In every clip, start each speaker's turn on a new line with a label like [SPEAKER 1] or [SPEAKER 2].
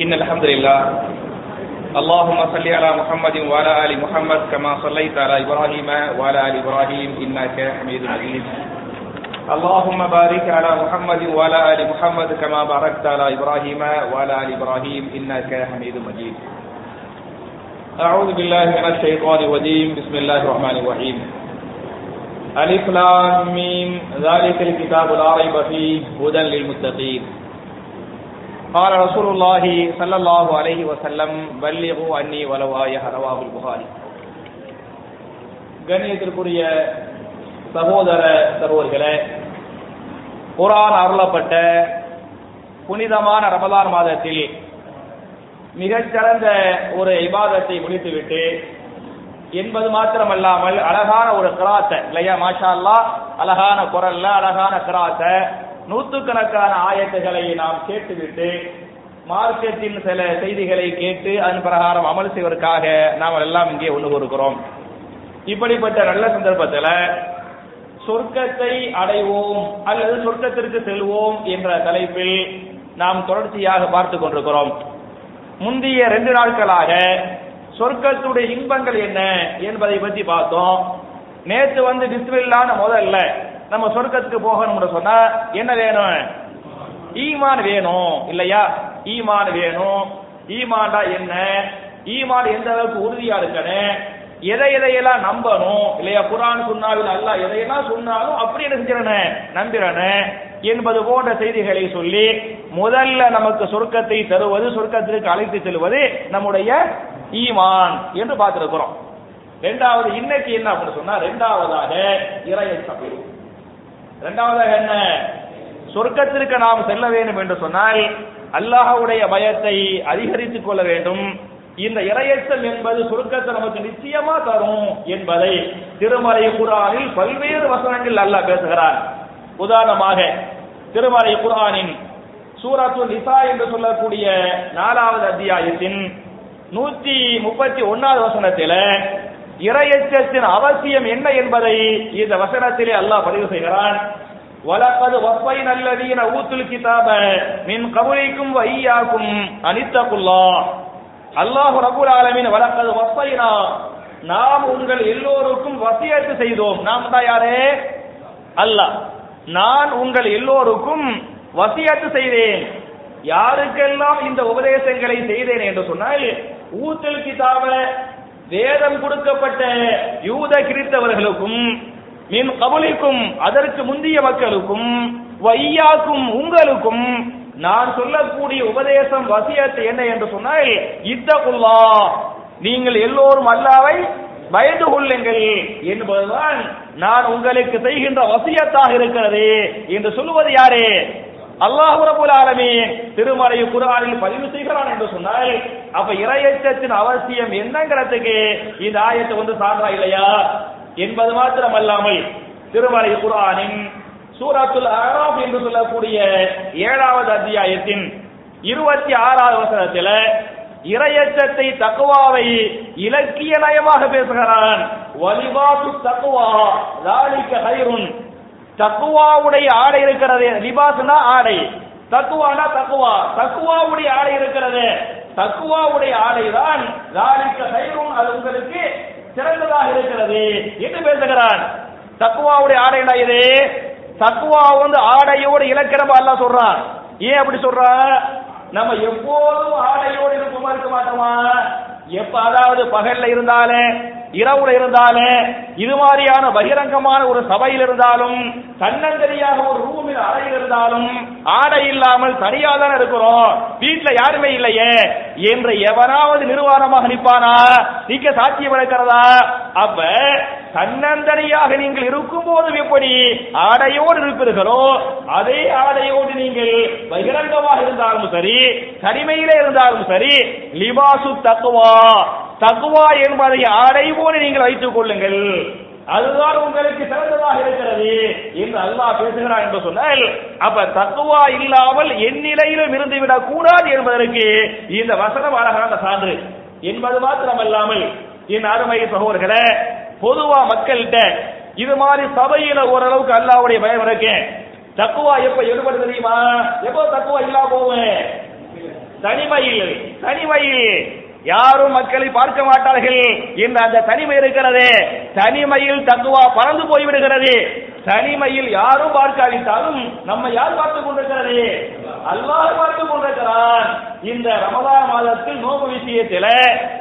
[SPEAKER 1] إن الحمد لله. اللهم صل على محمد وعلى آل محمد كما صليت على إبراهيم وعلى آل إبراهيم إنك حميد مجيد. اللهم بارك على محمد وعلى آل محمد كما باركت على إبراهيم وعلى آل إبراهيم إنك حميد مجيد. أعوذ بالله من الشيطان الرجيم. بسم الله الرحمن الرحيم. ألف لام ميم. ذلك الكتاب لا ريب فيه هدى للمتقين. قال رسول الله صلى الله عليه وسلم بلغوا عني ولو آية رواه البخاري கண்ணியத்திற்குரிய சகோதர சகோதரிகளே குரான் அருளப்பட்ட புனிதமான ரமலான் மாதத்தில் மிகச்சிறந்த ஒரு இபாதத்தை முடித்துவிட்டு என்பது மாத்திரமல்லாமல் அழகான ஒரு கிராத்த இல்லையா மாஷா அல்லா அழகான குரல்ல அழகான கிராத்த நூற்றுக்கணக்கான ஆயத்துகளை நாம் கேட்டுவிட்டு மார்க்கத்தின் சில செய்திகளை கேட்டு அதன் பிரகாரம் அமல் செய்வதற்காக நாம் எல்லாம் இங்கே ஒன்று கொடுக்கிறோம் இப்படிப்பட்ட நல்ல சந்தர்ப்பத்தில் சொர்க்கத்தை அடைவோம் அல்லது சொர்க்கத்திற்கு செல்வோம் என்ற தலைப்பில் நாம் தொடர்ச்சியாக பார்த்து கொண்டிருக்கிறோம். முந்தைய ரெண்டு நாட்களாக சொர்க்கத்துடைய இன்பங்கள் என்ன என்பதை பற்றி பார்த்தோம். நேற்று வந்து பிஸ்மில்லான முதல்ல நம்ம சொர்க்கத்துக்கு போகணும்னு சொன்னா என்ன வேணும்? ஈமான் வேணும் இல்லையா? ஈமான் வேணும். ஈமான்டா என்ன? ஈமான் எந்த அளவுக்கு உறுதியா இருக்கணும் எதை எதையெல்லாம் நம்பணும்? இல்லையா? குரான் சுண்ணாவில் அல்ல எதையெல்லாம் சொன்னாலும் அப்படி என்ன செஞ்சிடனே? என்பது போன்ற செய்திகளை சொல்லி முதல்ல நமக்கு சொர்க்கத்தை தருவது சொர்க்கத்திற்கு அழைத்து செல்வது நம்முடைய ஈமான் என்று பார்த்திருக்கிறோம். ரெண்டாவது இன்னைக்கு என்ன அப்படின்னு சொன்னா ரெண்டாவதாக இறையச்சம் ரெண்டாவதாக என்ன? சொர்க்கத்திற்கு நாம் செல்ல வேண்டும் என்று சொன்னால் அல்லாஹுடைய பயத்தை அதிகரித்துக் கொள்ள வேண்டும். இந்த இறையச்சல் என்பது சுருக்கத்தை நமக்கு நிச்சயமா தரும் என்பதை திருமலை குரானில் பல்வேறு வசனங்கள் அல்லாஹ் பேசுகிறார் உதாரணமாக திருமலை குரானின் சூரத்து நிசா என்று சொல்லக்கூடிய நாலாவது அத்தியாயத்தின் நூத்தி முப்பத்தி ஒன்னாவது வசனத்தில இரையச்சத்தின் அவசியம் என்ன என்பதை இந்த வசனத்திலே அல்லாஹ் பதிவு செய்கிறான். வலப்பது வப்பை நல்லதீன ஊத்துல் கிதாப மின் கபுலிக்கும் வையாக்கும் அனித்தகுல்லா அல்லாஹு ரபுல் ஆலமின் வலப்பது வப்பைனா நாம் உங்கள் எல்லோருக்கும் வசியத்து செய்தோம். நாம் தான் யாரே? அல்லாஹ் நான் உங்கள் எல்லோருக்கும் வசியத்து செய்தேன். யாருக்கெல்லாம் இந்த உபதேசங்களை செய்தேன் என்று சொன்னால் ஊத்தல் கிதாப வேதம் கொடுக்கப்பட்ட யூத கிறித்தவர்களுக்கும் மின் கபலிக்கும் அதற்கு முந்தைய மக்களுக்கும் வையாக்கும் உங்களுக்கும் நான் சொல்லக்கூடிய உபதேசம் வசியத்து என்ன என்று சொன்னால் இத்தகுல்லா நீங்கள் எல்லோரும் அல்லாவை பயந்து கொள்ளுங்கள் என்பதுதான் நான் உங்களுக்கு செய்கின்ற வசியத்தாக இருக்கிறது என்று சொல்லுவது யாரே? அல்லாஹு ரபுல் ஆலமீன் திருமலை குரானில் பதிவு செய்கிறான் என்று சொன்னால் அப்ப இரையச்சத்தின் அவசியம் என்னங்கிறதுக்கு இந்த ஆயத்தை வந்து சான்றா இல்லையா? என்பது மாத்திரமல்லாமல் திருமலை குரானின் சூராத்துல் அராப் என்று சொல்லக்கூடிய ஏழாவது அத்தியாயத்தின் இருபத்தி ஆறாவது வசனத்தில் இரையச்சத்தை தக்குவாவை இலக்கிய நயமாக பேசுகிறான். வலிவாசு தக்குவா லாலிக்க ஹைருன். தக்குவாவுடைய ஆடை இருக்கிறது. லிபாசுனா ஆடை. தக்குவானா தக்குவா. தக்குவாவுடைய ஆடை இருக்கிறது. தக்குவாவுடைய ஆடை தான் லாலிக்க ஹைருன் அது உங்களுக்கு சிறந்ததாக இருக்கிறது என்று பேசுகிறான் தக்குவாவுடைய என்ன இது? தக்குவா வந்து ஆடையோடு இலக்கணமா எல்லாம் சொல்றான். ஏன் அப்படி சொல்ற? நம்ம எப்போதும் ஆடையோடு இருப்போமா இருக்க மாட்டோமா? எப்ப அதாவது பகல்ல இருந்தாலும் இரவுல இருந்தாலே இது மாதிரியான பகிரங்கமான ஒரு சபையில் இருந்தாலும் தன்னந்தனியாக ஒரு ரூமில் அறையில் இருந்தாலும் ஆடை இல்லாமல் தனியா தானே இருக்கிறோம். வீட்டுல யாருமே இல்லையே. என்று எவனாவது நிர்வாணமாக நிற்பானா? நீக்க சாட்சியம் இருக்கிறதா? அப்ப தன்னந்தனியாக நீங்கள் இருக்கும் போது எப்படி ஆடையோடு இருப்பீர்களோ அதே ஆடையோடு நீங்கள் பகிரங்கமாக இருந்தாலும் சரி தனிமையிலே இருந்தாலும் சரி லிபாசு தத்துவா. தக்குவா என்பதை அடைவோடு நீங்கள் வைத்துக் கொள்ளுங்கள். அதுதான் உங்களுக்கு சிறந்ததாக இருக்கிறது என்று அல்லாஹ் பேசுகிறான் என்று சொன்னால் அப்ப தக்குவா இல்லாமல் என் நிலையிலும் இருந்துவிடக் கூடாது என்பதற்கு இந்த வசனம் அழகான சான்று. என்பது மாத்திரமல்லாமல் என் அருமை சகோதரர்களே பொதுவா மக்கள்கிட்ட இது மாதிரி சபையில ஓரளவுக்கு அல்லாவுடைய பயம் இருக்கு. தக்குவா எப்ப எடுபடு தெரியுமா? எப்போ தக்குவா இல்லா போவேன் தனிமையில் தனிமையில். யாரும் மக்களை பார்க்க மாட்டார்கள் என்ற அந்த தனிமை இருக்கிறது. தனிமையில் தத்துவா பறந்து போய்விடுகிறது. தனிமையில் யாரும் பார்க்காவிட்டாலும் நம்ம யார் பார்த்துக் கொண்டிருக்கிறது? அல்லாஹ் பார்த்துக் கொண்டிருக்கிறான். இந்த ரமதான் மாதத்தில் நோம்பு விஷயத்தில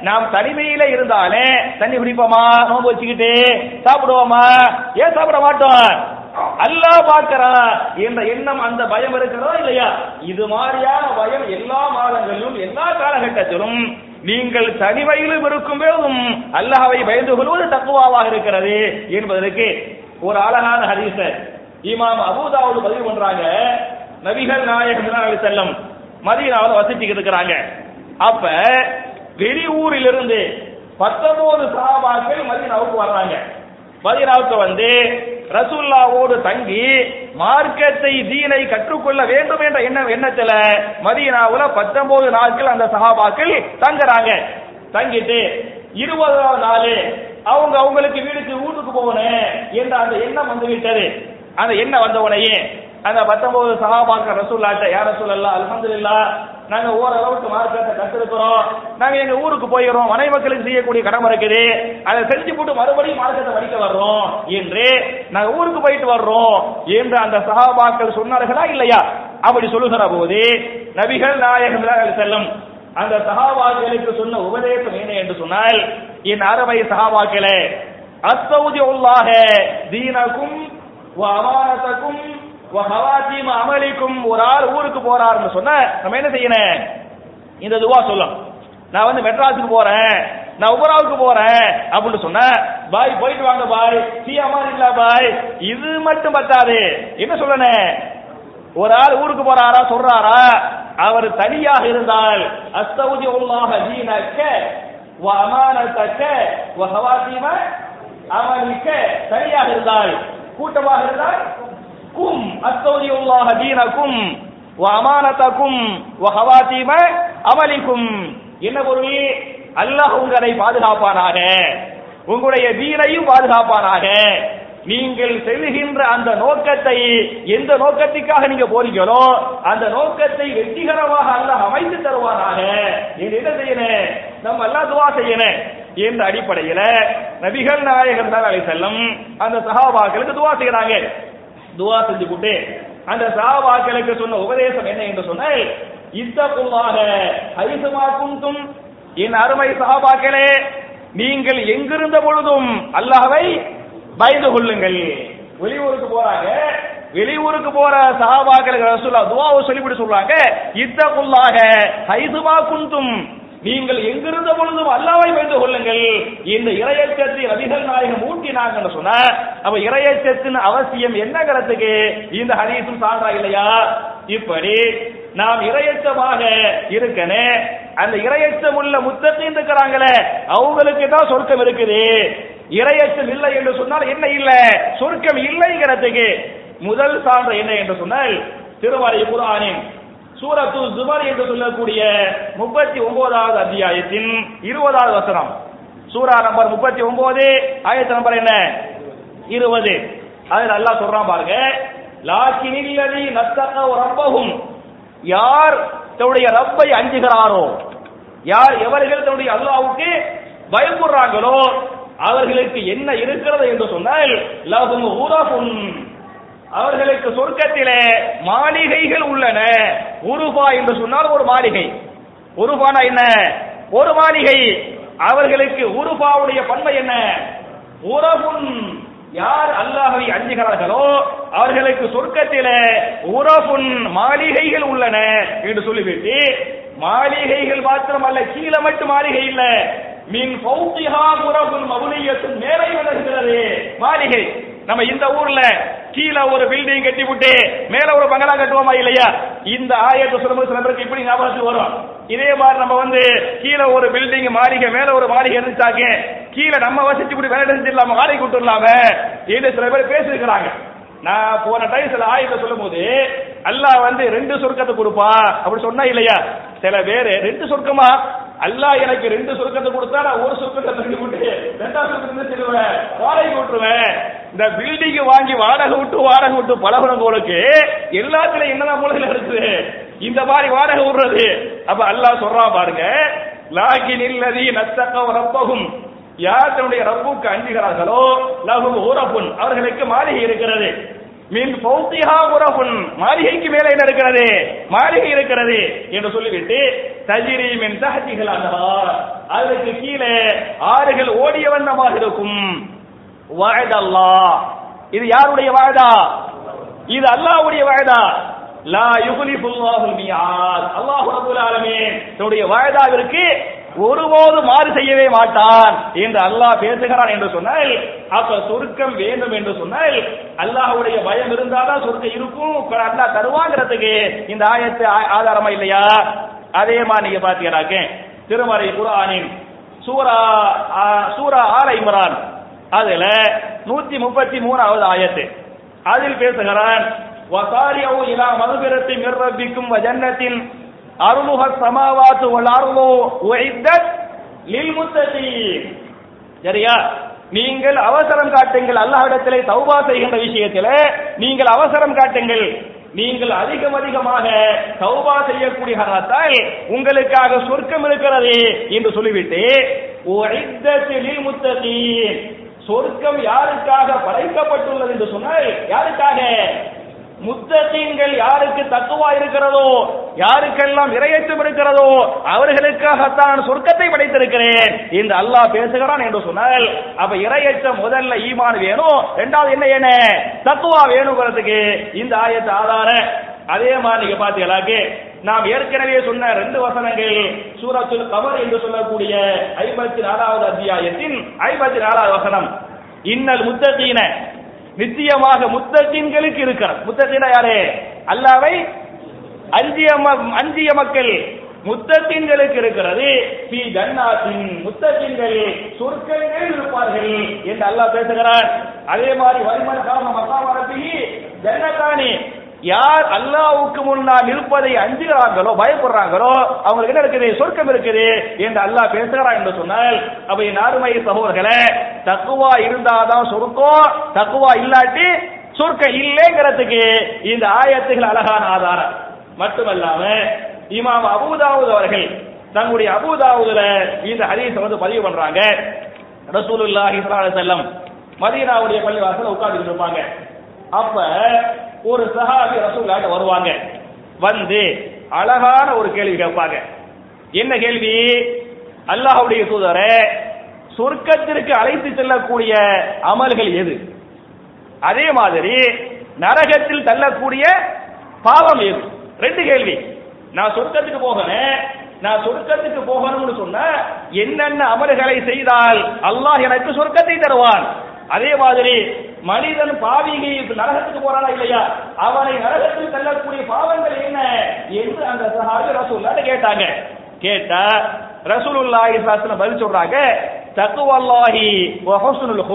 [SPEAKER 1] நாம் தனிமையில இருந்தாலே தண்ணி குடிப்போமா? நோம்பு வச்சுக்கிட்டு சாப்பிடுவோமா? ஏன் சாப்பிட மாட்டோம்? அல்லாஹ் பார்க்கிறான் என்ற எண்ணம் அந்த பயம் இருக்கிறதா இல்லையா? இது மாதிரியான பயம் எல்லா மாதங்களிலும் எல்லா காலகட்டத்திலும் நீங்கள் தனிமையிலும் இருக்கும் போதும் அல்லாஹாவை பயந்து கொள்வது தக்குவாவாக இருக்கிறது என்பதற்கு ஒரு அழகான ஹரிச இமாம் அபூதாவுடு பதிவு பண்றாங்க. நபிகள் நாயகம் செல்லம் மதியனாவது வசிச்சுக்கிட்டு இருக்கிறாங்க. அப்ப வெளியூரிலிருந்து பத்தொன்பது சஹாபாக்கள் மதியனாவுக்கு வர்றாங்க. மதியனாவுக்கு வந்து ரசூல்லாவோடு தங்கி மார்க்கத்தை தீனை கற்றுக்கொள்ள வேண்டும் என்ற எண்ணம் எண்ணத்துல மதீனாவுல பத்தொன்பது நாட்கள் அந்த சஹாபாக்கள் தங்குறாங்க. தங்கிட்டு இருபதாவது நாள் அவங்க அவங்களுக்கு வீடுக்கு வீட்டுக்கு போகணும் என்ற அந்த எண்ணம் வந்து விட்டது. அந்த எண்ணம் வந்த உடனே அந்த பத்தொன்பது சகாபாக்க ரசூல்லாட்ட யார் ரசூல் அல்லா அலமதுல்லா நாங்க ஓரளவுக்கு மார்க்கத்தை கத்திருக்கிறோம் நாங்க எங்க ஊருக்கு போயிடுறோம். மனை மக்களுக்கு செய்யக்கூடிய கடமை இருக்குது. அதை செஞ்சு போட்டு மறுபடியும் மார்க்கத்தை படிக்க வர்றோம் என்று நாங்க ஊருக்கு போயிட்டு வர்றோம் என்று அந்த சகாபாக்கள் சொன்னார்களா இல்லையா? அப்படி சொல்லுகிற போது நபிகள் நாயகம் செல்லும் அந்த சகாபாக்களுக்கு சொன்ன உபதேசம் என்ன என்று சொன்னால் என் அறவை சகாபாக்களே அஸ்தௌதி உள்ளாக தீனக்கும் அமானத்தக்கும் ஹவாத்தீம் அமலிக்கும் ஒரு ஆள் ஊருக்கு போறாருன்னு சொன்ன நம்ம என்ன செய்யணும்? இந்த துவா சொல்லும் நான் வந்து மெட்ராஸுக்கு போறேன் நான் உபராவுக்கு போறேன் அப்படின்னு சொன்ன பாய் போயிட்டு வாங்க பாய் சி அம்மா இல்ல பாய் இது மட்டும் பத்தாது. என்ன சொல்லணும்? ஒரு ஆள் ஊருக்கு போறாரா சொல்றாரா? அவர் தனியாக இருந்தால் அஸ்தௌதி உள்ளாக தீனக்க அமானத்தக்க வ ஹவாத்தீம அமலிக்க தனியாக இருந்தால் கூட்டமாக இருந்தால் கும் அத்தௌலியுல்லாஹ தீனக்கும் வ அமானத்தக்கும் வ அமலிக்கும் என்ன பொருள்? அல்லாஹ் உங்களை பாதுகாப்பானாக. உங்களுடைய வீரையும் பாதுகாப்பானாக. நீங்கள் செல்கின்ற அந்த நோக்கத்தை எந்த நோக்கத்துக்காக நீங்க போறீங்களோ அந்த நோக்கத்தை வெற்றிகரமாக அல்லாஹ் அமைத்து தருவானாக. என்ன செய்யணும் நம்ம எல்லாம் துவா செய்யணும் என்ற அடிப்படையில நபிகள் நாயகர் தான் அலை அந்த சகாபாக்களுக்கு துவா செய்யறாங்க துவா செஞ்சு போட்டு அந்த சாபாக்களுக்கு சொன்ன உபதேசம் என்ன என்று சொன்னால் இத்தகுல்லாக ஹரிசுமா குந்தும் என் அருமை சாபாக்களே நீங்கள் எங்கிருந்த பொழுதும் அல்லாஹ்வை பயந்து கொள்ளுங்கள். வெளியூருக்கு போறாங்க வெளியூருக்கு போற சஹாபாக்களுக்கு ரசூலா துவாவை சொல்லிவிட்டு சொல்றாங்க இத்தகுல்லாக ஹைதுமா குந்தும் நீங்கள் எங்கிருந்த பொழுதும் அல்லாவை பயந்து கொள்ளுங்கள். இந்த இரையச்சத்தை நபிகள் நாயகம் ஊட்டினாங்கன்னு சொன்ன அப்ப இரையச்சத்தின் அவசியம் என்னங்கிறதுக்கு இந்த ஹரிசும் சான்றா இல்லையா? இப்படி நாம் இரையச்சமாக இருக்கனே அந்த இரையச்சம் உள்ள முத்தத்தையும் இருக்கிறாங்களே அவங்களுக்கு தான் சொர்க்கம் இருக்குது. இரையச்சம் இல்லை என்று சொன்னால் என்ன இல்லை? சொர்க்கம் இல்லைங்கிறதுக்கு முதல் சான்று என்ன என்று சொன்னால் திருவாரி குரானின் சூரத்து ஜுமர் என்று சொல்லக்கூடிய முப்பத்தி ஒன்பதாவது அத்தியாயத்தின் இருபதாவது வசனம். சூரா நம்பர் முப்பத்தி ஒன்பது ஆயத்த நம்பர் என்ன? இருபது. அதில் நல்லா சொல்றான் பாருங்க. லாக்கினில்லதி நத்தக ரப்பகும். யார் தன்னுடைய ரப்பை அஞ்சுகிறாரோ யார் எவர்கள் தன்னுடைய அல்லாவுக்கு பயப்படுறாங்களோ அவர்களுக்கு என்ன இருக்கிறது என்று சொன்னால் லகும் ஊரகும் அவர்களுக்கு சொர்க்கத்திலே மாளிகைகள் உள்ளன. உருபா என்று சொன்னால் ஒரு மாளிகை. உருபானா என்ன? ஒரு மாளிகை. அவர்களுக்கு உருபாவுடைய பண்பை என்ன? உறவும் யார் அல்லாஹவை அஞ்சுகிறார்களோ அவர்களுக்கு சொர்க்கத்தில உறவுன் மாளிகைகள் உள்ளன என்று சொல்லிவிட்டு மாளிகைகள் மாத்திரம் அல்ல கீழே மட்டும் மாளிகை இல்ல. மின் பௌத்திகா உறவுன் மவுனியத்தின் மேலே விளங்குகிறது மாளிகை. நம்ம இந்த ஊர்ல கீழே ஒரு பில்டிங் கட்டி விட்டு மேல ஒரு பங்களா கட்டுவோமா இல்லையா? இந்த ஆயத்தை சொல்லும்போது சில பேருக்கு இப்படி ஞாபகத்துக்கு வரும். இதே மாதிரி நம்ம வந்து கீழே ஒரு பில்டிங் மாளிகை மேல ஒரு மாளிகை இருந்துச்சாக்க கீழே நம்ம வசிச்சு இப்படி வேலை செஞ்சிடலாம வாடகை விட்டுடலாம இது சில பேர் பேசிருக்கிறாங்க நான் போன டைம் சில ஆயத்தை சொல்லும் போது அல்லாஹ் வந்து ரெண்டு சொர்க்கத்தை கொடுப்பா அப்படி சொன்னா இல்லையா? சில பேரு ரெண்டு சொர்க்கமா? அல்லாஹ் எனக்கு ரெண்டு சுருக்கத்தை கொடுத்தா நான் ஒரு சுருக்கத்தை தள்ளி விட்டு ரெண்டாவது சுருக்கத்தை செல்லுவேன்? வாடகை விட்டுருவேன் இந்த பில்டிங் வாங்கி வாடகை விட்டு வாடகை விட்டு பழகுறவங்களுக்கு எல்லாத்துலயும் என்னதான் மூலையில இருக்குது? இந்த மாதிரி வாடகை விடுறது. அப்ப அல்லாஹ் சொல்றான் பாருங்க லாகின் இல்லதி நத்தகம் ரப்பகும் யார் தன்னுடைய ரப்புக்கு அஞ்சுகிறார்களோ லகும் ஊரப்புன் அவர்களுக்கு மாளிகை இருக்கிறது. மின் பௌத்திகா உறவுன் மாளிகைக்கு மேலே என்ன இருக்கிறது? மாளிகை இருக்கிறது என்று சொல்லிவிட்டு தஜிரி மின் தஹதிகள் அன்ஹார். அதற்கு கீழே ஆறுகள் ஓடிய வண்ணமாக இருக்கும். வாய்தல்லா இது யாருடைய வாய்தா இது அல்லாஹ்வுடைய வாய்தா லா யுகுலிஃபுல்லாஹுல் மியாத். அல்லாஹ் ரப்பல் ஆலமீன் தன்னுடைய வாய்தாவிற்கு ஒருபோது மாறு செய்யவே மாட்டான் என்று அல்லாஹ் பேசுகிறான் என்று சொன்னால் அப்ப சுருக்கம் வேண்டும் என்று சொன்னால் அல்லாஹுடைய பயம் இருந்தால்தான் சுருக்கம் இருக்கும். அல்லாஹ் தருவாங்கிறதுக்கு இந்த ஆயத்து ஆதாரமா இல்லையா? அதே மாதிரி நீங்க பாத்தீங்கன்னாக்க திருமறை குரானின் சூரா சூரா ஆல இம்ரான் அதுல நூத்தி முப்பத்தி மூணாவது ஆயத்து. அதில் பேசுகிறான் வசாரியவு இலா மதுபிரத்தை நிர்வகிக்கும் வஜன்னத்தின் அருளுக சமாவாத்து வளர்வோ உழைத்தத் லில்முத்தீன் சரியா? நீங்கள் அவசரம் காட்டுங்கள் அல்லாஹிடத்திலே தௌபா செய்கின்ற விஷயத்தில். நீங்கள் அவசரம் காட்டுங்கள். நீங்கள் அதிகம் அதிகமாக தௌபா செய்யக்கூடியவராத்தால் உங்களுக்காக சொர்க்கம் இருக்கிறது என்று சொல்லிவிட்டு சொர்க்கம் யாருக்காக படைக்கப்பட்டுள்ளது என்று சொன்னால் யாருக்காக? முத்தத்தீன்கள் யாருக்கு தத்துவா இருக்கிறதோ யாருக்கெல்லாம் இரையச்சம் இருக்கிறதோ அவர்களுக்காகத்தான் சொர்க்கத்தை படைத்திருக்கிறேன். இந்த அல்லாஹ் பேசுகிறான் என்று சொன்னால் அப்ப இரையச்சம் முதல்ல ஈமான் வேணும் இரண்டாவது என்ன என்ன தத்துவா வேணுங்கிறதுக்கு இந்த ஆயத்தை ஆதார அதே மாதிரி நீங்க பாத்தீங்களாக்கு நாம் ஏற்கனவே சொன்ன ரெண்டு வசனங்கள் சூரத்துல் கவர் என்று சொல்லக்கூடிய ஐம்பத்தி நாலாவது அத்தியாயத்தின் ஐம்பத்தி நாலாவது வசனம். இன்னல் முத்தகீன நிச்சயமாக முத்தகீன்களுக்கு இருக்கிறது முத்தகீன யாரு? அல்லாவை அஞ்சிய அஞ்சிய மக்கள் முத்தத்தின்களுக்கு இருக்கிறது. பி ஜன்னாத்தின் முத்தத்தின்கள் சொர்க்கங்களில் இருப்பார்கள் என்று அல்லாஹ் பேசுகிறார் அதே மாதிரி வரிமன் காரணம் மக்காமரப்பி ஜன்னத்தானி. யார் அல்லாவுக்கு முன்னால் இருப்பதை அஞ்சுகிறாங்களோ பயப்படுறாங்களோ அவங்களுக்கு என்ன இருக்குது? சொர்க்கம் இருக்குது என்று அல்லாஹ் பேசுகிறான் என்று சொன்னால் அவை நாருமை சகோதரர்களே தக்குவா இருந்தாதான் சொர்க்கம் தக்குவா இல்லாட்டி சொர்க்கம் இல்லைங்கிறதுக்கு இந்த ஆயத்துகள் அழகான ஆதாரம். மட்டுமல்லாம இமாம் அபூதாவுது அவர்கள் தங்களுடைய அபூதாவுதுல இந்த ஹதீஸை வந்து பதிவு பண்றாங்க. ரசூலுல்லாஹி ஸல்லல்லாஹு அலைஹி வஸல்லம் மதீனாவுடைய பள்ளிவாசல்ல இருப்பாங்க. அப்ப ஒரு சஹாபி ரசூலுல்லாஹி வருவாங்க. வந்து அழகான ஒரு கேள்வி கேட்பாங்க. என்ன கேள்வி? அல்லாஹ்வுடைய தூதரே சொர்க்கத்திற்கு அழைத்து செல்லக்கூடிய அமல்கள் எது? அதே மாதிரி நரகத்தில் தள்ளக்கூடிய பாவம் எது? ரெண்டு கேள்வி. நான் சொர்க்கத்துக்கு போகணும் நான் சொர்க்கத்துக்கு போகணும்னு சொன்ன என்னென்ன அமல்களை செய்தால் அல்லாஹ் எனக்கு சொர்க்கத்தை தருவான்? அதே மாதிரி மனிதன் பாவிகை நரகத்துக்கு போறானா இல்லையா? அவனை நரகத்தில் தள்ளக்கூடிய பாவங்கள் என்ன? என்று அந்த சஹாபி ரசூல்லாட்ட கேட்டாங்க. கேட்டா ரசூலுல்லாஹி சாஸ்திரம் பதில் சொல்றாங்க தக்குவல்லாஹி வ ஹுஸ்னுல்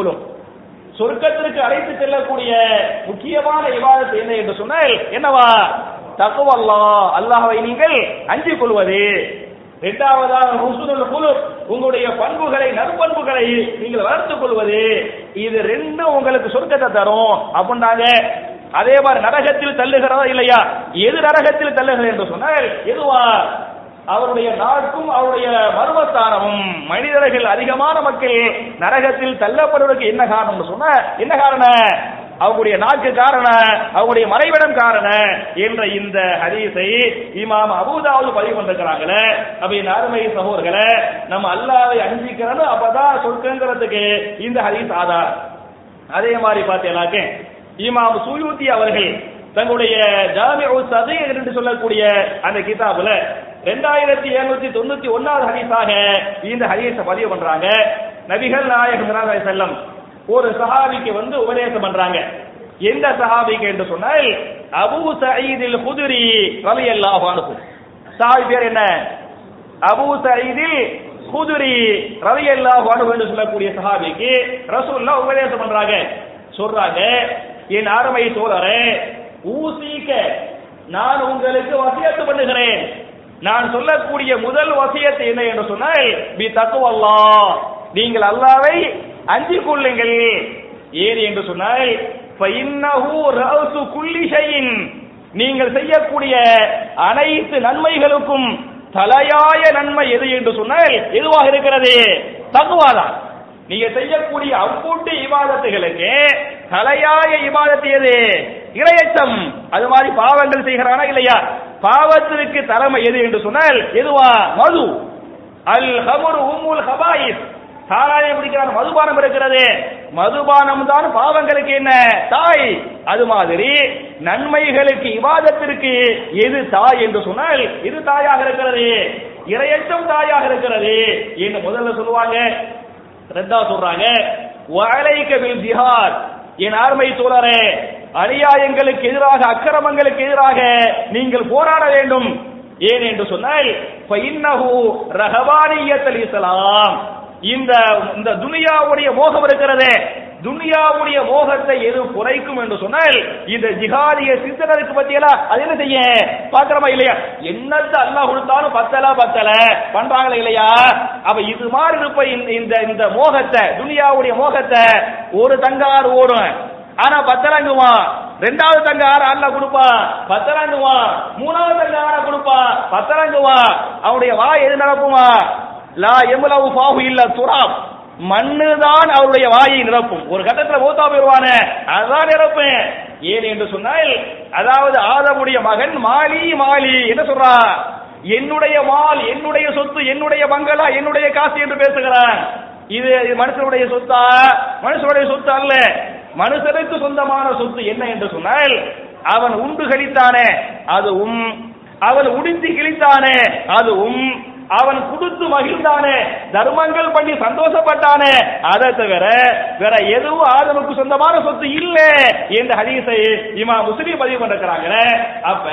[SPEAKER 1] சொர்க்கத்திற்கு அழைத்து செல்லக்கூடிய முக்கியமான விவாதத்தை என்ன என்று சொன்னால் என்னவா? தகவல்லா அல்லாஹை நீங்கள் அஞ்சிக் கொள்வது. இரண்டாவதாக ஹுசுனுல் குலு உங்களுடைய பண்புகளை நற்பண்புகளை நீங்கள் வளர்த்துக் கொள்வது. இது ரெண்டும் உங்களுக்கு சொர்க்கத்தை தரும். அப்படின்னாங்க. அதே மாதிரி நரகத்தில் தள்ளுகிறதா இல்லையா? எது நரகத்தில் தள்ளுகிறது என்று சொன்னால் எதுவா அவருடைய நாட்கும் அவருடைய மர்மஸ்தானமும். மனிதர்கள் அதிகமான மக்கள் நரகத்தில் தள்ளப்படுவதற்கு என்ன காரணம் சொன்ன என்ன காரணம்? அவங்களுடைய நாக்கு காரணம் அவங்களுடைய மறைவிடம் காரணம் என்ற இந்த ஹதீஸை இமாம் அபூதாவது பதிவு பண்ணிருக்கிறாங்களே. அப்ப என் அருமை சகோதரர்களே நம்ம அல்லாவை அஞ்சிக்கிறோம் அப்பதான் சொற்கங்கிறதுக்கு இந்த ஹதீஸ் ஆதார். அதே மாதிரி பார்த்தீங்கன்னாக்க இமாம் சுயூத்தி அவர்கள் தங்களுடைய ஜாமி சதீர் என்று சொல்லக்கூடிய அந்த கிதாபுல ரெண்டாயிரத்தி எழுநூத்தி தொண்ணூத்தி ஒன்னாவது ஹதீஸாக இந்த ஹதீஸை பதிவு பண்றாங்க. நபிகள் நாயகம் செல்லம் ஒரு சஹாபிக்கு வந்து உபதேசம் பண்றாங்க. எந்த சஹாபிக்கு என்று சொன்னால் அபு சயீதில் குதுரி ரலியல்லாஹு அன்ஹு. சஹாபி பேர் என்ன? அபு சயீதில் குதுரி ரலியல்லாஹு அன்ஹு என்று சொல்லக்கூடிய சஹாபிக்கு ரசூல்லா உபதேசம் பண்றாங்க. சொல்றாங்க என் அருமை தோழரே ஊசிக்க நான் உங்களுக்கு வசியத்து பண்ணுகிறேன். நான் சொல்லக்கூடிய முதல் வசியத்து என்ன? என்று சொன்னால் பி தத்துவல்லா நீங்கள் அல்லாவை அஞ்சு கொள்ளுங்கள். ஏன் என்று சொன்னால் நீங்கள் செய்யக்கூடிய அனைத்து நன்மைகளுக்கும் தலையாய நன்மை எது என்று சொன்னால் எதுவாக இருக்கிறது? தகுவாதான் நீங்க செய்யக்கூடிய அவ்வூட்டு இவாதத்துகளுக்கு தலையாய இவாதத்து எது? இளையச்சம் அது மாதிரி பாவங்கள் செய்கிறானா இல்லையா? பாவத்திற்கு தலைமை எது என்று சொன்னால் எதுவா? மது. அல் ஹமுர் உம்முல் ஹபாயிஸ். சாராயம் குடிக்கிறார் மதுபானம் இருக்கிறது. மதுபானம் தான் பாவங்களுக்கு என்ன? தாய். அது மாதிரி நன்மைகளுக்கு இவாதத்திற்கு எது தாய் என்று சொன்னால் இது தாயாக இருக்கிறது. இறையற்றம் தாயாக இருக்கிறது. என்று முதல்ல சொல்லுவாங்க. ரெண்டா சொல்றாங்க வலைக்க bil ஜிஹாத். என் ஆர்மை தோழரே அநியாயங்களுக்கு எதிராக அக்கிரமங்களுக்கு எதிராக நீங்கள் போராட வேண்டும். ஏன் என்று சொன்னால் ஃபைன்னஹு இஸ்லாம். இந்த இந்த துனியாவுடைய மோகம் இருக்கிறதே. துனியாவுடைய மோகத்தை எது குறைக்கும் என்று சொன்னால் இந்த ஜிஹாதிய சிந்தனருக்கு பத்தியலா அது என்ன செய்ய? பாக்குறமா இல்லையா? என்னத்த அல்லாஹ் கொடுத்தாலும் பத்தல பத்தல. பண்றாங்களா இல்லையா? அப்ப இது மாதிரி இருப்ப இந்த- இந்த இந்த மோகத்தை துனியாவுடைய மோகத்தை ஒரு தங்காறு ஓடும். ஆனா பத்தலங்குவான் ரெண்டாவது தங்க ஆற அல்ல கொடுப்பான் பத்தரங்குவான் மூணாவது தங்க ஆற கொடுப்பான் பத்தரங்குவான் அவனுடைய வாய் எது நடக்குமா? லா எமுலவு பாஹு இல்ல துராப். மண்ணு தான் அவருடைய வாயை நிரப்பும். ஒரு கட்டத்துல மூத்தா போயிருவானே அதான் நிரப்பேன் ஏன் என்று சொன்னால் அதாவது ஆதமுடைய மகன் மாலி மாலி என்ன சொல்றா? என்னுடைய மால் என்னுடைய சொத்து என்னுடைய பங்களா என்னுடைய காசு என்று பேசுகிறான். இது மனுஷனுடைய சொத்தா? மனுஷனுடைய சொத்து அல்ல. மனுஷனுக்கு சொந்தமான சொத்து என்ன என்று சொன்னால் அவன் உண்டு கழித்தானே அதுவும் அவன் உடித்து கிழித்தானே அதுவும் அவன் கொடுத்து மகிழ்ந்தானே தர்மங்கள் பண்ணி சந்தோஷப்பட்டானே அதை தவிர வேற எதுவும் ஆதமுக்கு சொந்தமான சொத்து இல்ல என்ற ஹதீஸை இமா முஸ்லீம் பதிவு பண்ணிருக்கிறாங்க அப்ப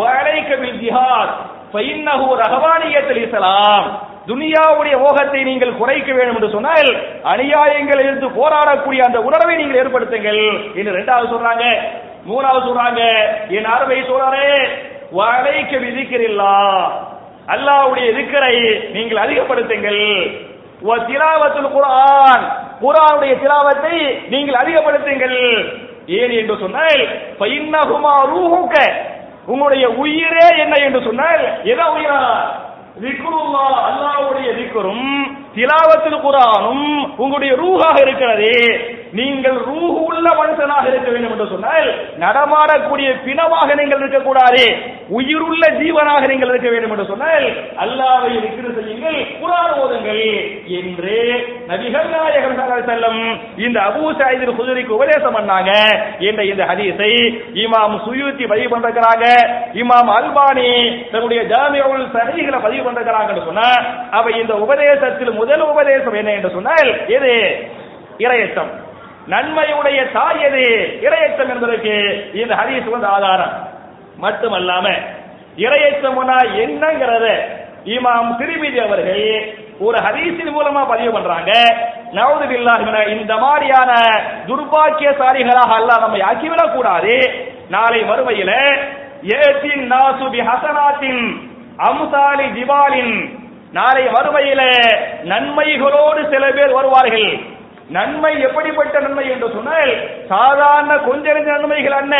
[SPEAKER 1] வலைக்க பில் ஜிஹாத் ஃபைன்னஹு ரஹபானியத்தில் இஸ்லாம் துனியாவுடைய மோகத்தை நீங்கள் குறைக்க வேண்டும் என்று சொன்னால் அநியாயங்கள் எதிர்த்து போராடக்கூடிய அந்த உணர்வை நீங்கள் ஏற்படுத்துங்கள் என்று ரெண்டாவது சொல்றாங்க. மூணாவது சொல்றாங்க. என் அருமை சொல்றாரே வலைக்க விதிக்கிறீர்களா அல்லாஹ்வுடைய திக்கரை நீங்கள் அதிகப்படுத்துங்கள். வ திலாவத்துல் குர்ஆன். குர்ஆனுடைய திலாவத்தை நீங்கள் அதிகப்படுத்துங்கள். ஏன் என்று சொன்னால் ஃபைன்னஹுமா ரூஹுக. உங்களுடைய உயிரே என்ன என்று சொன்னால் எதா உயிரா? திக்ருல்லா அல்லாஹ்வுடைய திக்ரும் திலாவத்துல் குர்ஆனும் உங்களுடைய ரூஹாக இருக்கிறது. நீங்கள் ரூஹு உள்ள மனுஷனாக இருக்க வேண்டும் என்று சொன்னால் நடமாடக்கூடிய பிணமாக நீங்கள் இருக்கக்கூடாது. உயிருள்ள ஜீவனாக நீங்கள் இருக்க வேண்டும் என்று சொன்னால் அல்லாவை இருக்கிற செய்யுங்கள் குரான் ஓதுங்கள் என்று நபிகள் நாயகம் ஸல்லல்லாஹு இந்த அபூ சயீத் குதிரைக்கு உபதேசம் பண்ணாங்க. என்ற இந்த ஹதீஸை இமாம் சுயூத்தி பதிவு பண்றாங்க இமாம் அல்பானி தன்னுடைய ஜாமிஉல் சஹீஹ்ல பதிவு பண்றாங்கன்னு சொன்னா அவ இந்த உபதேசத்தில் முதல் உபதேசம் என்ன என்று சொன்னால் எது? இரையச்சம். நன்மையுடைய தாய் எது? இரையச்சம் என்பதற்கு இந்த ஹரிஸ் வந்து ஆதாரம். மட்டுமல்லாம இரையச்சம்னா என்னங்கிறத இமாம் திருமிதி அவர்கள் ஒரு ஹரிசின் மூலமா பதிவு பண்றாங்க. நவது பில்லாஹிமின இந்த மாதிரியான துர்பாக்கியசாலிகளாக அல்ல நம்ம ஆக்கிவிடக் கூடாது. நாளை மறுமையில ஏசின் நாசு பி ஹசனாத்தின் அம்சாலி ஜிபாலின் நாளை மறுமையில நன்மைகளோடு சில பேர் வருவார்கள். நன்மை எப்படிப்பட்ட நன்மை என்று சொன்னால் சாதாரண கொஞ்சநஞ்ச நன்மைகள் அல்ல.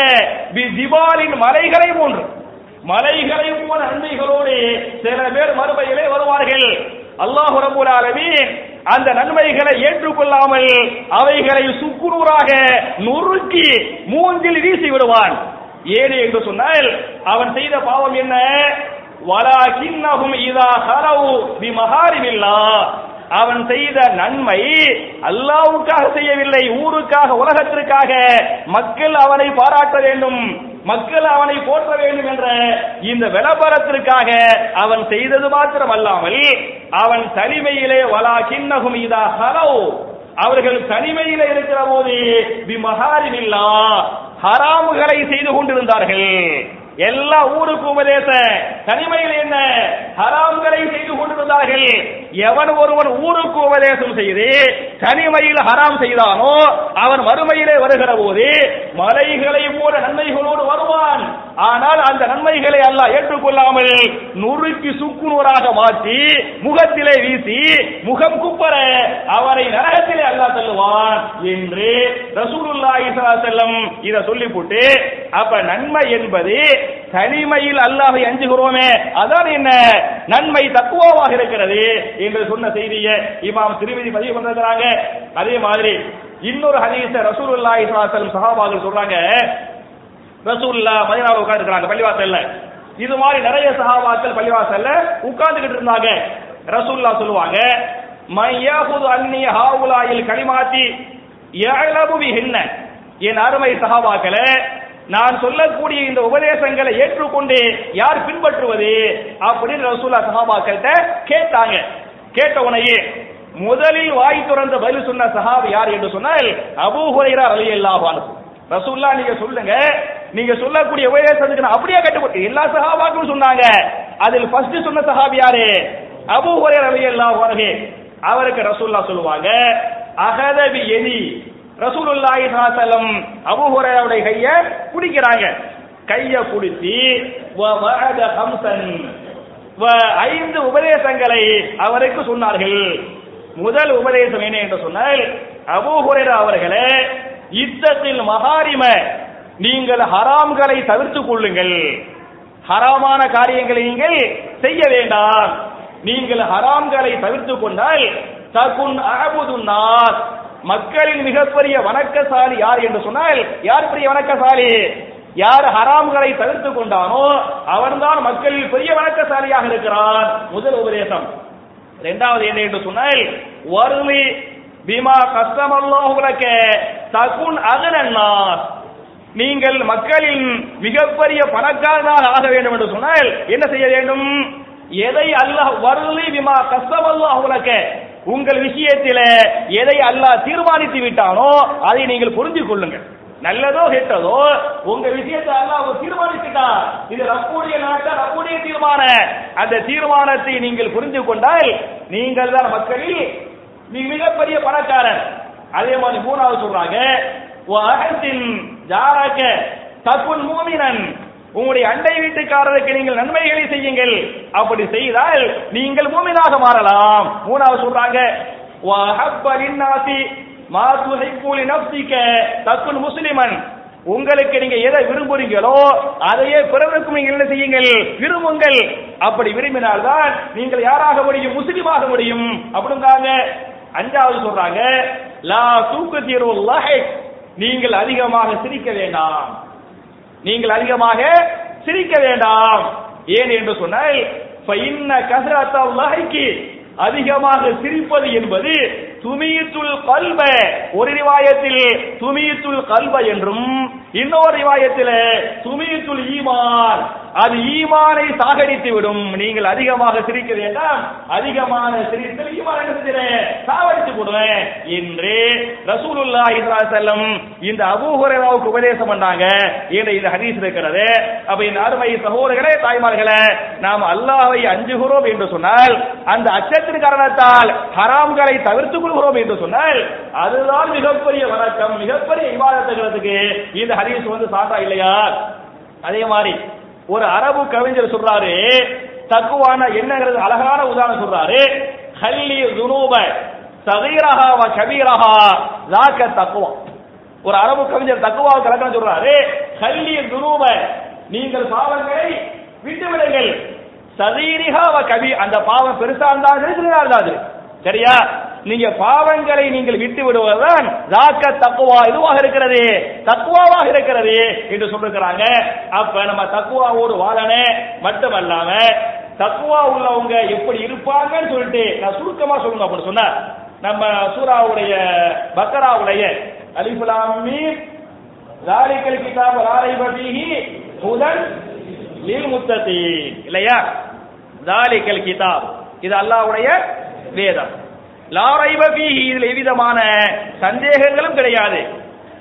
[SPEAKER 1] திவாலின் மலைகளை போன்று. மலைகளை போல நன்மைகளோடு சில பேர் மறுமையிலே வருவார்கள். அல்லாஹ் ரபுல் ஆலமீன் அந்த நன்மைகளை ஏற்றுக்கொள்ளாமல் அவைகளை சுக்குநூறாக நொறுக்கி மூஞ்சில் வீசி விடுவான். ஏன் என்று சொன்னால் அவன் செய்த பாவம் என்ன? வலாகின்னஹும் இதா ஹரவு பி மஹாரிமில்லாஹ் அவன் செய்த நன்மை அல்லாவுக்காக செய்யவில்லை ஊருக்காக உலகத்திற்காக. மக்கள் அவனை பாராட்ட வேண்டும் மக்கள் அவனை போற்ற வேண்டும் என்ற இந்த விளம்பரத்திற்காக அவன் செய்தது மாத்திரம் அல்லாமல் அவன் தனிமையிலே வலா கிண்ணகும் இதா ஹலோ. அவர்கள் தனிமையில இருக்கிற போது விமகாரிமில்லா ஹராமுகளை செய்து கொண்டிருந்தார்கள். எல்லா ஊருக்கு உபதேச தனிமையில் என்ன ஹராம்களை செய்து கொண்டிருந்தார்கள். எவன் ஒருவன் ஊருக்கு உபதேசம் செய்து தனிமையில் ஹராம் செய்தானோ அவன் மறுமையிலே வருகிற போது மலைகளை போல நன்மைகளோடு வருவான். ஆனால் அந்த நன்மைகளை அல்ல ஏற்றுக்கொள்ளாமல் நுறுக்கி சுக்குநூறாக மாற்றி முகத்திலே வீசி முகம் குப்பர அவரை நரகத்திலே அல்லா தள்ளுவான் என்று ரசூலுல்லாஹி செல்லம் இதை சொல்லி போட்டு அப்ப நன்மை என்பது தனிமையில் அல்லாஹை அஞ்சுகிறோமே. அதான் என்ன? நன்மை தக்குவாவாக இருக்கிறது என்று சொன்ன செய்தியை இமாம் திருமதி பதிவு பண்ணிருக்கிறாங்க அதே மாதிரி இன்னொரு ஹதீஸ ரசூலுல்லாஹி ஸல்லல்லாஹு சஹாபாக்கள் சொல்றாங்க. ரசூல்லா மதீனாவுல உட்கார்ந்து இருக்காங்க பள்ளிவாசல்ல. இது மாதிரி நிறைய சஹாபாக்கள் பள்ளிவாசல்ல உட்கார்ந்துகிட்டு இருந்தாங்க. ரசூல்லா சொல்லுவாங்க மையாஹுது அன்னி ஹாவுலாயில் கலிமாத்தி யஅலமு பிஹின்ன. என் அருமை சஹாபாக்களே நான் சொல்லக்கூடிய இந்த உபதேசங்களை ஏற்றுக்கொண்டு யார் பின்பற்றுவது அப்படின்னு ரசூல்லா சஹாபாக்கள்கிட்ட கேட்டாங்க. கேட்ட உனையே முதலில் வாய் திறந்த பதில் சொன்ன சஹாபி யார் என்று சொன்னால் அபூ ஹுரைரா அலி அன்ஹு. ரசூல்லா நீங்க சொல்லுங்க. நீங்க சொல்லக்கூடிய உபதேசத்துக்கு நான் அப்படியே கட்டுப்பட்டு எல்லா சஹாபாக்களும் சொன்னாங்க. அதில் ஃபர்ஸ்ட் சொன்ன சஹாபி யாரு? அபூ ஹுரைரா அலி அன்ஹு. அவருக்கு ரசூல்லா சொல்லுவாங்க அகதபி எலி ரசூலுல்லாஹி ஸல்லல்லாஹு அபூ கைய பிடிக்கிறாங்க. கைய பிடிச்சி வ வஅத ஹம்சன் வ ஐந்து உபதேசங்களை அவருக்கு சொன்னார்கள். முதல் உபதேசம் என்ன என்று சொன்னால் அபூ ஹுரைரா அவர்களே இத்தத்தில் மகாரிம நீங்கள் ஹராம்களை தவிர்த்துக் கொள்ளுங்கள். ஹராமான காரியங்களை நீங்கள் செய்ய வேண்டாம். நீங்கள் ஹராம்களை தவிர்த்துக் கொண்டால் தகுன் அகபுது நாஸ். மக்களின் மிகப்பெரிய வணக்கசாலி யார் என்று சொன்னால் யார் பெரிய வணக்கசாலி? யார் ஹராம்களை தவிர்த்து கொண்டானோ அவன்தான் மக்களில் பெரிய வணக்கசாலியாக இருக்கிறான். முதல் உபதேசம். இரண்டாவது என்ன என்று சொன்னால் வறுமை பிமா உங்களுக்கு தகுன் அகனன்னாஸ் நீங்கள் மக்களின் மிகப்பெரிய பணக்காரனாக ஆக வேண்டும் என்று சொன்னால் என்ன செய்ய வேண்டும்? எதை அல்லாஹ் வருளி விமா கஷ்டமல்லோ உங்களுக்கு உங்கள் விஷயத்தில் எதை அல்லாஹ் தீர்மானித்து விட்டானோ அதை நீங்கள் புரிஞ்சு கொள்ளுங்கள். நல்லதோ கெட்டதோ உங்க விஷயத்தை அல்லாஹ் தீர்மானித்துட்டான் இது ரப்புடைய நாட்டை ரப்புடைய தீர்மானம். அந்த தீர்மானத்தை நீங்கள் புரிந்து கொண்டால் நீங்கள் தான் மக்களில் நீ மிகப்பெரிய பணக்காரன் அதே மாதிரி மூணாவது சொல்றாங்க அகத்தின் ஜாராக்க தப்புன் மூமினன். உங்களுடைய அண்டை வீட்டுக்காரருக்கு நீங்கள் நன்மைகளை செய்யுங்கள். அப்படி செய்தால் நீங்கள் மூமினாக மாறலாம். மூணாவது சொல்றாங்க முஸ்லிமன் உங்களுக்கு நீங்க எதை விரும்புறீங்களோ அதையே பிறருக்கும் நீங்கள் என்ன செய்யுங்கள்? விரும்புங்கள். அப்படி விரும்பினால்தான் நீங்கள் யாராக முடியும்? முஸ்லிமாக முடியும். அப்படிங்காங்க அஞ்சாவது சொல்றாங்க லா தூக்கு தீர்வு நீங்கள் அதிகமாக சிரிக்க வேண்டாம். நீங்கள் அதிகமாக சிரிக்க வேண்டாம். ஏன் என்று சொன்னால் அதிகமாக சிரிப்பது என்பது துமியத்துல் கல்ப. ஒரு ரிவாயத்தில் துமியத்துல் கல்ப என்றும் இன்னொரு ரிவாயத்தில் துமியத்துல் ஈமான். அது ஈமானை சாகடித்து விடும். நீங்கள் அதிகமாக சிரிக்க வேண்டாம். அதிகமான சிரித்தல் ஈமான் என்ன சாகடித்து விடுவேன் என்று ரசூலுல்லா செல்லம் இந்த அபூஹுரேராவுக்கு உபதேசம் பண்ணாங்க. என்று இந்த ஹதீஸ் இருக்கிறது. அப்ப இந்த அருமை சகோதரர்களே தாய்மார்களே நாம் அல்லாவை அஞ்சுகிறோம் என்று சொன்னால் அந்த அச்சத்தின் காரணத்தால் ஹராம்களை தவிர்த்துக் கொள்கிறோம் என்று சொன்னால் அதுதான் மிகப்பெரிய வணக்கம் மிகப்பெரிய விவாதத்துக்கிறதுக்கு இந்த ஹரிஸ் வந்து சாட்டா இல்லையா? அதே மாதிரி ஒரு அரபு கவிஞர் சொல்றாரு தக்குவான என்னங்கிறது அழகான உதாரணம் சொல்றாரு ஹல்லி துனூப சகீரஹா வ கபீரஹா லாக்க தக்குவா ஒரு அரபு கவிஞர் தக்குவா கலக்கணம் சொல்றாரு ஹல்லி துனூப நீங்கள் பாவங்களை விட்டுவிடுங்கள். சதீரிஹா வ கபி அந்த பாவம் பெருசா இருந்தாலும் சரி சிறிதா இருந்தாது சரியா? நீங்க பாவங்களை நீங்கள் விட்டு விடுவதுதான் ஜாக்க தக்குவா இதுவாக இருக்கிறது. தக்குவாவாக இருக்கிறது என்று சொல்லிருக்கிறாங்க. அப்ப நம்ம தக்குவாவோடு வாழனே மட்டுமல்லாம தக்குவா உள்ளவங்க எப்படி இருப்பாங்கன்னு சொல்லிட்டு நான் சுருக்கமா சொல்லணும் அப்படி சொன்ன. நம்ம சூராவுடைய பக்கராவுடைய அலிபுலாமி ராலிக்கல் கிதாப் லாரை ஹுதன் லில் முத்தகீன். இல்லையா? தாலிக்கல் கிதாப். இது அல்லாஹ்வுடைய வேதம். லாரைப இதில் எவ்விதமான சந்தேகங்களும் கிடையாது.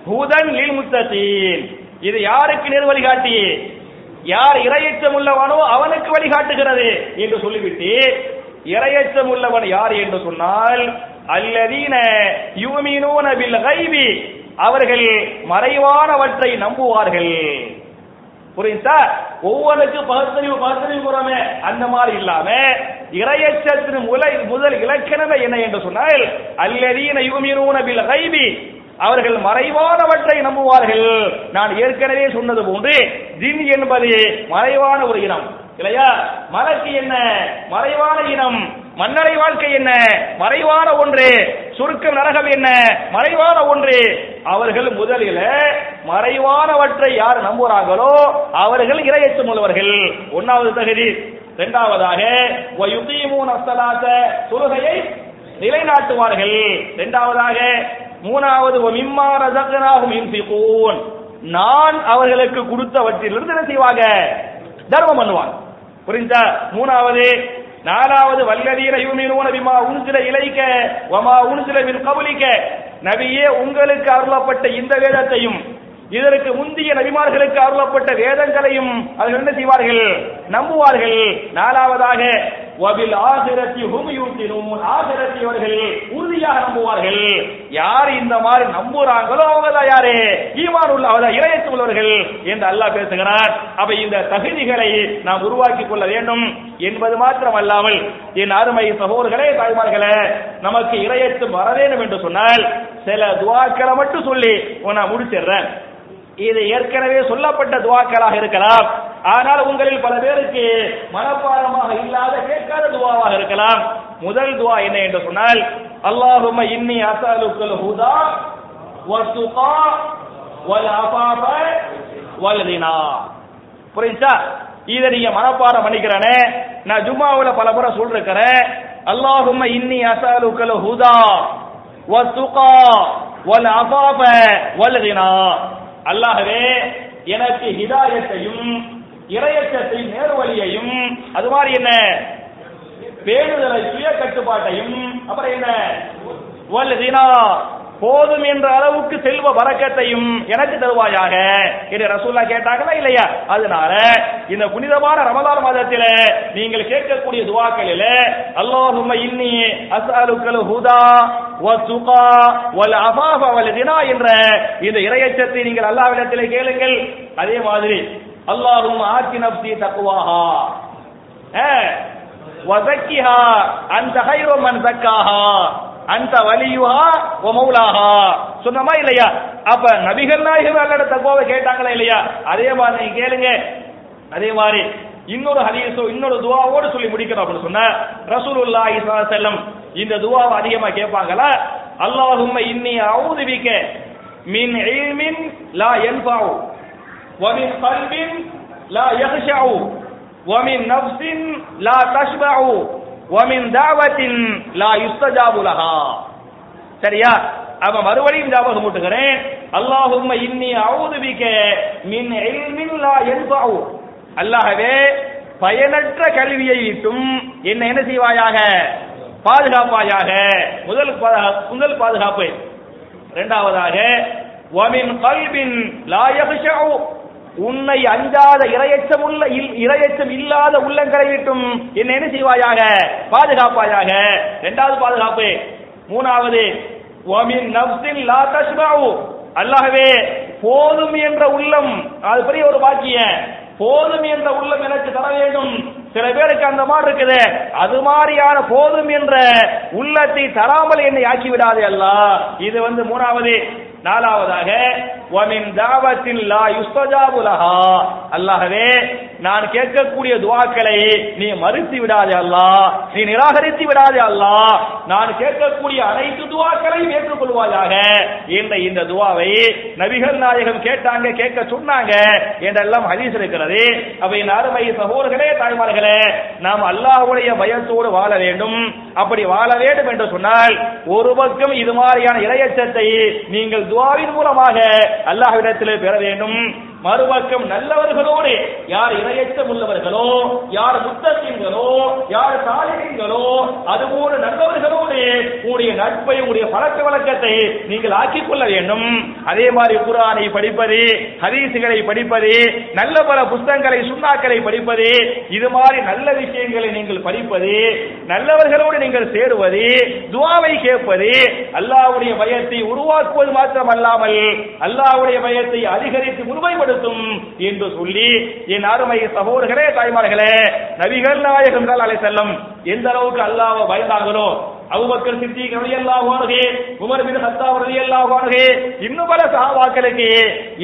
[SPEAKER 1] ஹூதன் லில் முத்தகீன். இது யாருக்கு நேர் வழிகாட்டி யார் இரையச்சம் உள்ளவனோ அவனுக்கு வழிகாட்டுகிறது என்று சொல்லிவிட்டு இரையச்சம் உள்ளவன் யார் என்று சொன்னால் அல்லதீன யூமினூன பில் கைவி அவர்கள் மறைவானவற்றை நம்புவார்கள். புரியுதா? ஒவ்வொன்றுக்கும் பகுத்தறிவு பகுத்தறிவு கூறமே அந்த மாதிரி இல்லாம இரையச்சத்தின் முலை முதல் இலக்கணமே என்ன என்று சொன்னால் அல்லதீன யுமினூன பில் ஹைபி அவர்கள் மறைவானவற்றை நம்புவார்கள். நான் ஏற்கனவே சொன்னது போன்று ஜின் என்பது மறைவான ஒரு இனம். இல்லையா? மலக்கு என்ன? மறைவான இனம். மன்னரை வாழ்க்கை என்ன? மறைவான ஒன்று. சுருக்க நரகம் என்ன? மறைவான ஒன்று. அவர்கள் முதலில் மறைவானவற்றை யார் நம்புகிறார்களோ அவர்கள் இரையச்சம் உள்ளவர்கள். ஒன்னாவது தகுதி இரண்டாவதாக தொழுகையை நிலைநாட்டுவார்கள். இரண்டாவதாக மூணாவது நான் அவர்களுக்கு கொடுத்தவற்றிலிருந்து என்ன செய்வாங்க? தர்மம் பண்ணுவாங்க. புரிஞ்சா? மூணாவது நாலாவது வல்லதீர யூமினூன பிமா உன்சில இலைக்க வமா உன்சில மின் கபலிக்க நபியே உங்களுக்கு அருளப்பட்ட இந்த வேதத்தையும் இதற்கு முந்தைய நபிமார்களுக்கு அருளப்பட்ட வேதங்களையும் அவர்கள் என்ன செய்வார்கள்? நம்புவார்கள். நாலாவதாக வபில் ஆசிரத்தி ஹுமியூட்டினும் ஆசிரத்தியவர்கள் ஆசிரத்தி அவர்கள் உறுதியாக நம்புவார்கள். யார் இந்த மாதிரி நம்புறாங்களோ அவங்க தான் யாரு? ஈமான் உள்ள அவர்கள் இணையத்து உள்ளவர்கள் என்று அல்லாஹ் பேசுகிறார் அப்ப இந்த தகுதிகளை நாம் உருவாக்கி கொள்ள வேண்டும் என்பது மாத்திரமல்லாமல் என் அருமை சகோதரர்களே தாய்மார்களே நமக்கு இறையத்து வர வேண்டும் என்று சொன்னால் சில துவாக்களை மட்டும் சொல்லி நான் முடிச்சிடுறேன். இது ஏற்கனவே சொல்லப்பட்ட துவாக்களாக இருக்கலாம். ஆனால் உங்களில் பல பேருக்கு மனப்பாடமாக இல்லாத கேட்காத துவாவாக இருக்கலாம். முதல் துவா என்ன என்று சொன்னால் அல்லாஹும இன்னி அசலுக்கல் ஹுதா வத்துகா வல் அபாப வல் கினா புரிஞ்சா? இதை நீங்க மனப்பாடம் பண்ணிக்கிறேனே. நான் ஜும்மாவுல பல முறை சொல்றேன் அல்லாஹும இன்னி அசலுக்கல் ஹுதா வத்துகா வல் அபாப வல் கினா அல்லாஹவே எனக்கு ஹிதாயத்தையும் இரையச்சத்தையும் நேர்வழியையும் அது மாதிரி என்ன? பேணுதலை சுய கட்டுப்பாட்டையும் அப்புறம் என்ன? போதும் என்ற அளவுக்கு செல்வ வரக்கத்தையும் எனக்கு தருவாயாக என்று ரசூல்லா கேட்டாங்களா இல்லையா? அதனால இந்த புனிதமான ரமலான் மாதத்தில் நீங்கள் கேட்கக்கூடிய துவாக்களில் அல்லாஹும்ம இன்னி அஸ்அலுக்கல் ஹுதா வத்துகா வல் அஃபாஃப வல் தினா என்ற இந்த இறையச்சத்தை நீங்கள் அல்லாஹ்விடத்திலே கேளுங்கள். அதே மாதிரி அல்லாஹும் ஆக்கி நப்சி தக்குவாஹா வசக்கிஹா அந்த ஹைரோ மன் சக்காஹா அந்த வலியுஹா ஓ மௌலாஹா சொன்னமா இல்லையா அப்ப நபிகள் நாயகம் அல்லட தக்குவாவை கேட்டாங்களா இல்லையா அதே மாதிரி நீங்க கேளுங்க அதே மாதிரி இன்னொரு ஹதீஸோ இன்னொரு துவாவோடு சொல்லி முடிக்கணும் அப்படின்னு சொன்ன ரசூலுல்லாஹி ஸல்லல்லாஹு அலைஹி வஸல்லம் இந்த துவாவை அதிகமா கேட்பாங்களா அல்லாஹும்ம இன்னி அஊது பிக மின் இல்மின் லா யன்ஃபஉ ومن قلب لا يخشع ومن نفس لا تشبع சரியா? அவன் மறுபடியும் ஞாபகம் ஊட்டுகிறேன் அல்லாஹும் இன்னி அவுதுபிக்க மின் எல்மின் லா எல்பாவு அல்லாஹவே பயனற்ற கல்வியை விட்டும் என்ன என்ன செய்வாயாக? பாதுகாப்பாயாக. முதல் முதல் பாதுகாப்பு. இரண்டாவதாக ஒமின் கல்வின் லா உன்னை அஞ்சாத இரையச்சம் உள்ள இல்- இரையச்சம் இல்லாத உள்ளங்களை விட்டும் என்ன என்ன செய்வாயாக? பாதுகாப்பாயாக. இரண்டாவது பாதுகாப்பு. மூணாவது வமின் நஃப்ஸின் லா தஷ்பஉ. அல்லாஹவே போதும் என்ற உள்ளம். அது பெரிய ஒரு பாக்கியம் போதும் என்ற உள்ளம் எனக்கு தர வேண்டும். சில பேருக்கு அந்த மாதிரி இருக்குது. அது மாதிரியான போதும் என்ற உள்ளத்தை தராமல் என்னை ஆக்கி விடாதே அல்லாஹ். இது வந்து மூணாவது. நாலாவதாக வமின் தாவத்தின் லா யுஸ்தஜா லஹா அல்லாஹவே நான் கேட்கக்கூடிய துவாக்களை நீ மறுத்து விடாதே அல்லாஹ் நீ நிராகரித்து விடாதே அல்லாஹ் நான் கேட்கக்கூடிய அனைத்து துவாக்களையும் ஏற்றுக்கொள்வாயாக. என்ற இந்த துவாவை நபிகள் நாயகம் கேட்டாங்க கேட்க சொன்னாங்க என்றெல்லாம் ஹதீஸ் இருக்கிறது. அவை அருமை சகோதரர்களே தாய்மார்களே நாம் அல்லாஹுடைய பயத்தோடு வாழ வேண்டும். அப்படி வாழ வேண்டும் என்று சொன்னால் ஒரு பக்கம் இது மாதிரியான இளையச்சத்தை நீங்கள் துவாவின் மூலமாக அல்லாஹ்விடத்திலே பெற வேண்டும். மறுபக்கம் நல்லவர்களோடு யார் இரையச்சம் உள்ளவர்களோ யார் முத்தகீன்களோ யார் சாலிகளோ அதுபோல நல்லவர்களோடு உங்களுடைய நட்பை உங்களுடைய பழக்க வழக்கத்தை நீங்கள் ஆக்கிக் கொள்ள வேண்டும். அதே மாதிரி குரானை படிப்பது ஹதீசுகளை படிப்பது நல்ல பல புத்தகங்களை சுண்ணாக்களை படிப்பது இது மாதிரி நல்ல விஷயங்களை நீங்கள் படிப்பது நல்லவர்களோடு நீங்கள் சேருவது துவாவை கேட்பது அல்லாவுடைய பயத்தை உருவாக்குவது மாத்திரமல்லாமல் அல்லாஹ்வுடைய பயத்தை அதிகரித்து பயன்படுத்தும் என்று சொல்லி என் அருமை சகோதரர்களே தாய்மார்களே நபிகள் நாயகம் அலை செல்லம் எந்த அளவுக்கு அல்லாவை பயந்தாங்களோ அவுபக்கர் சித்திக் ரவி அல்லாஹே உமர் பின் ஹத்தாப் ரவி அல்லாஹே இன்னும் பல சஹாபாக்களுக்கு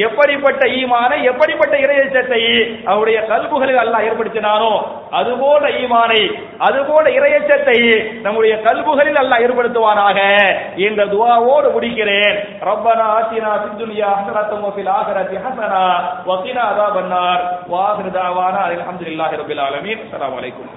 [SPEAKER 1] எப்படிப்பட்ட ஈமானை எப்படிப்பட்ட இறையச்சத்தை அவருடைய கல்புகளுக்கு அல்லாஹ் ஏற்படுத்தினானோ அதுபோல ஈமானை அதுபோல இறையச்சத்தை நம்முடைய கல்புகளில் அல்லாஹ் ஏற்படுத்துவானாக என்ற துவாவோடு முடிக்கிறேன். ரப்பனா ஆத்தினா சித்துனியா ஹசரத்தம் வஃபில் ஆகரத்தி ஹசனா வகினா அதாபன்னார் வாஹிரு தாவானா அல்ஹம்துலில்லாஹி ரபில் ஆலமீன். அஸ்ஸலாமு அலைக்கும்.